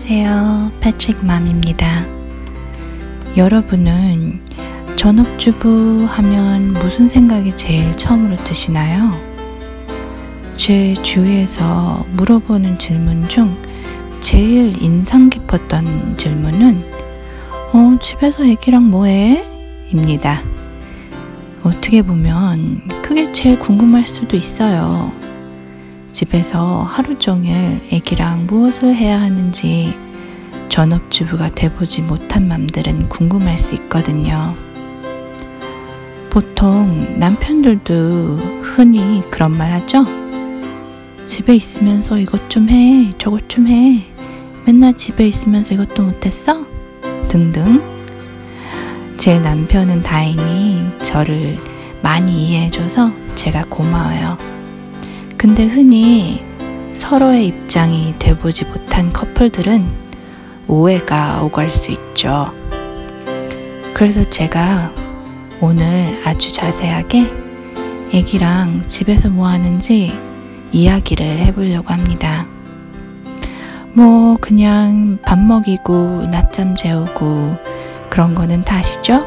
안녕하세요. 패트릭 맘입니다. 여러분은 전업주부 하면 무슨 생각이 제일 처음으로 드시나요? 제 주위에서 물어보는 질문 중 제일 인상 깊었던 질문은 어, 집에서 애기랑 뭐해? 입니다. 어떻게 보면 그게 제일 궁금할 수도 있어요. 집에서 하루 종일 애기랑 무엇을 해야 하는지 전업주부가 돼보지 못한 맘들은 궁금할 수 있거든요. 보통 남편들도 흔히 그런 말 하죠? 집에 있으면서 이것 좀 해, 저것 좀 해. 맨날 집에 있으면서 이것도 못했어? 등등. 제 남편은 다행히 저를 많이 이해해줘서 제가 고마워요. 근데 흔히 서로의 입장이 돼보지 못한 커플들은 오해가 오갈 수 있죠. 그래서 제가 오늘 아주 자세하게 애기랑 집에서 뭐 하는지 이야기를 해보려고 합니다. 뭐, 그냥 밥 먹이고, 낮잠 재우고, 그런 거는 다 아시죠?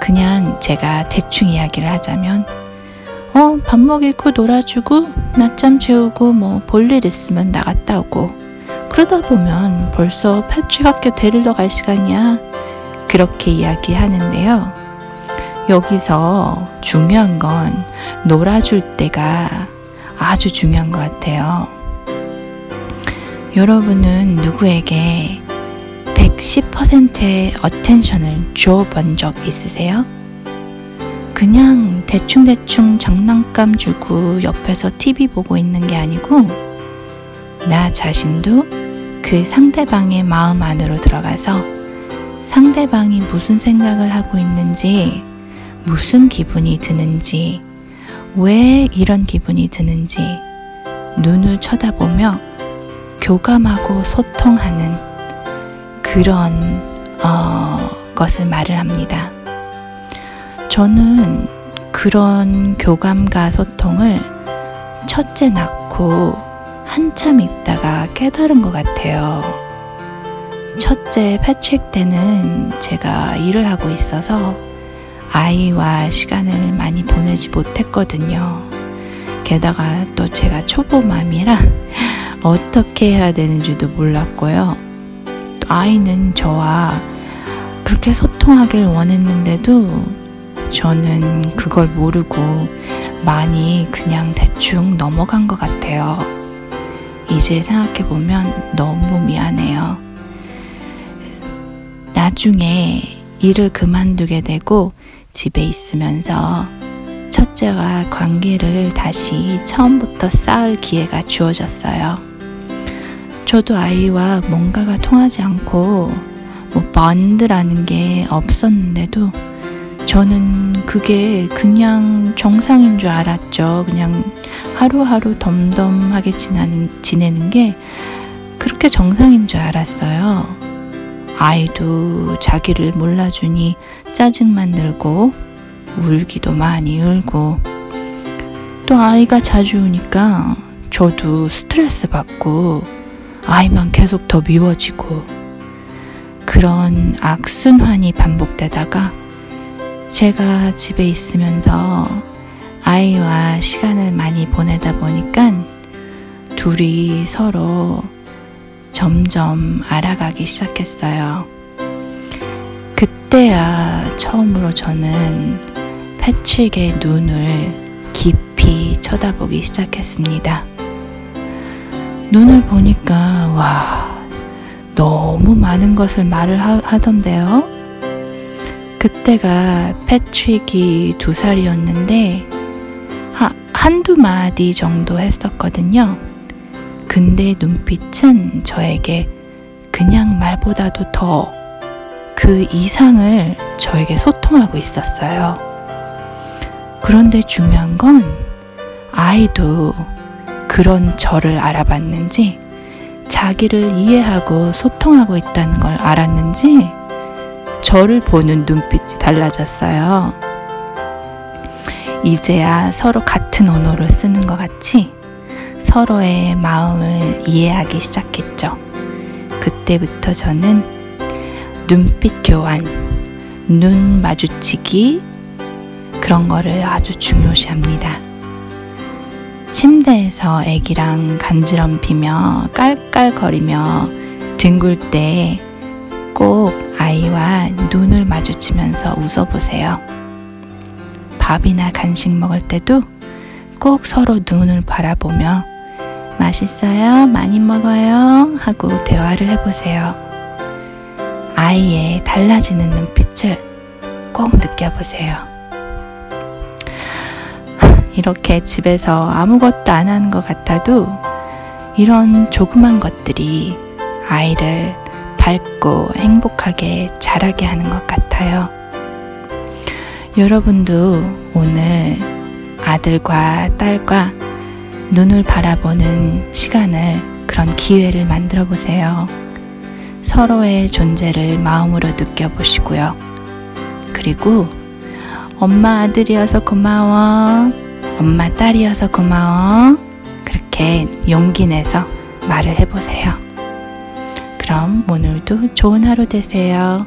그냥 제가 대충 이야기를 하자면, 어, 밥 먹이고 놀아주고 낮잠 재우고 뭐 볼일 있으면 나갔다 오고 그러다 보면 벌써 패치 학교 데리러 갈 시간이야. 그렇게 이야기하는데요. 여기서 중요한 건 놀아줄 때가 아주 중요한 것 같아요. 여러분은 누구에게 110%의 어텐션을 줘본 적 있으세요? 그냥 대충대충 장난감 주고 옆에서 TV 보고 있는 게 아니고 나 자신도 그 상대방의 마음 안으로 들어가서 상대방이 무슨 생각을 하고 있는지 무슨 기분이 드는지 왜 이런 기분이 드는지 눈을 쳐다보며 교감하고 소통하는 그런 어, 것을 말을 합니다. 저는 그런 교감과 소통을 첫째 낳고 한참 있다가 깨달은 것 같아요. 첫째 패트릭 때는 제가 일을 하고 있어서 아이와 시간을 많이 보내지 못했거든요. 게다가 또 제가 초보맘이라 어떻게 해야 되는지도 몰랐고요. 또 아이는 저와 그렇게 소통하길 원했는데도 저는 그걸 모르고 많이 그냥 대충 넘어간 것 같아요. 이제 생각해보면 너무 미안해요. 나중에 일을 그만두게 되고 집에 있으면서 첫째와 관계를 다시 처음부터 쌓을 기회가 주어졌어요. 저도 아이와 뭔가가 통하지 않고 뭐 번드라는 게 없었는데도 저는 그게 그냥 정상인 줄 알았죠. 그냥 하루하루 덤덤하게 지나는, 지내는 게 그렇게 정상인 줄 알았어요. 아이도 자기를 몰라주니 짜증만 들고 울기도 많이 울고 또 아이가 자주 우니까 저도 스트레스 받고 아이만 계속 더 미워지고 그런 악순환이 반복되다가 제가 집에 있으면서 아이와 시간을 많이 보내다 보니까 둘이 서로 점점 알아가기 시작했어요. 그때야 처음으로 저는 패트릭의 눈을 깊이 쳐다보기 시작했습니다. 눈을 보니까, 와, 너무 많은 것을 말을 하, 던데요 그때가 패트릭이 두 살이었는데 하, 한두 마디 정도 했었거든요. 근데 눈빛은 저에게 그냥 말보다도 더 그 이상을 저에게 소통하고 있었어요. 그런데 중요한 건 아이도 그런 저를 알아봤는지 자기를 이해하고 소통하고 있다는 걸 알았는지 저를 보는 눈빛이 달라졌어요. 이제야 서로 같은 언어를 쓰는 것 같이 서로의 마음을 이해하기 시작했죠. 그때부터 저는 눈빛 교환, 눈 마주치기, 그런 거를 아주 중요시합니다. 침대에서 애기랑 간지럼피며 깔깔거리며 뒹굴 때 꼭 아이와 눈을 마주치면서 웃어보세요. 밥이나 간식 먹을 때도 꼭 서로 눈을 바라보며 맛있어요? 많이 먹어요? 하고 대화를 해보세요. 아이의 달라지는 눈빛을 꼭 느껴보세요. 이렇게 집에서 아무것도 안 하는 것 같아도 이런 조그만 것들이 아이를 밝고 행복하게 자라게 하는 것 같아요. 여러분도 오늘 아들과 딸과 눈을 바라보는 시간을 그런 기회를 만들어 보세요. 서로의 존재를 마음으로 느껴보시고요. 그리고 엄마 아들이어서 고마워. 엄마 딸이어서 고마워. 그렇게 용기 내서 말을 해보세요. 그럼 오늘도 좋은 하루 되세요.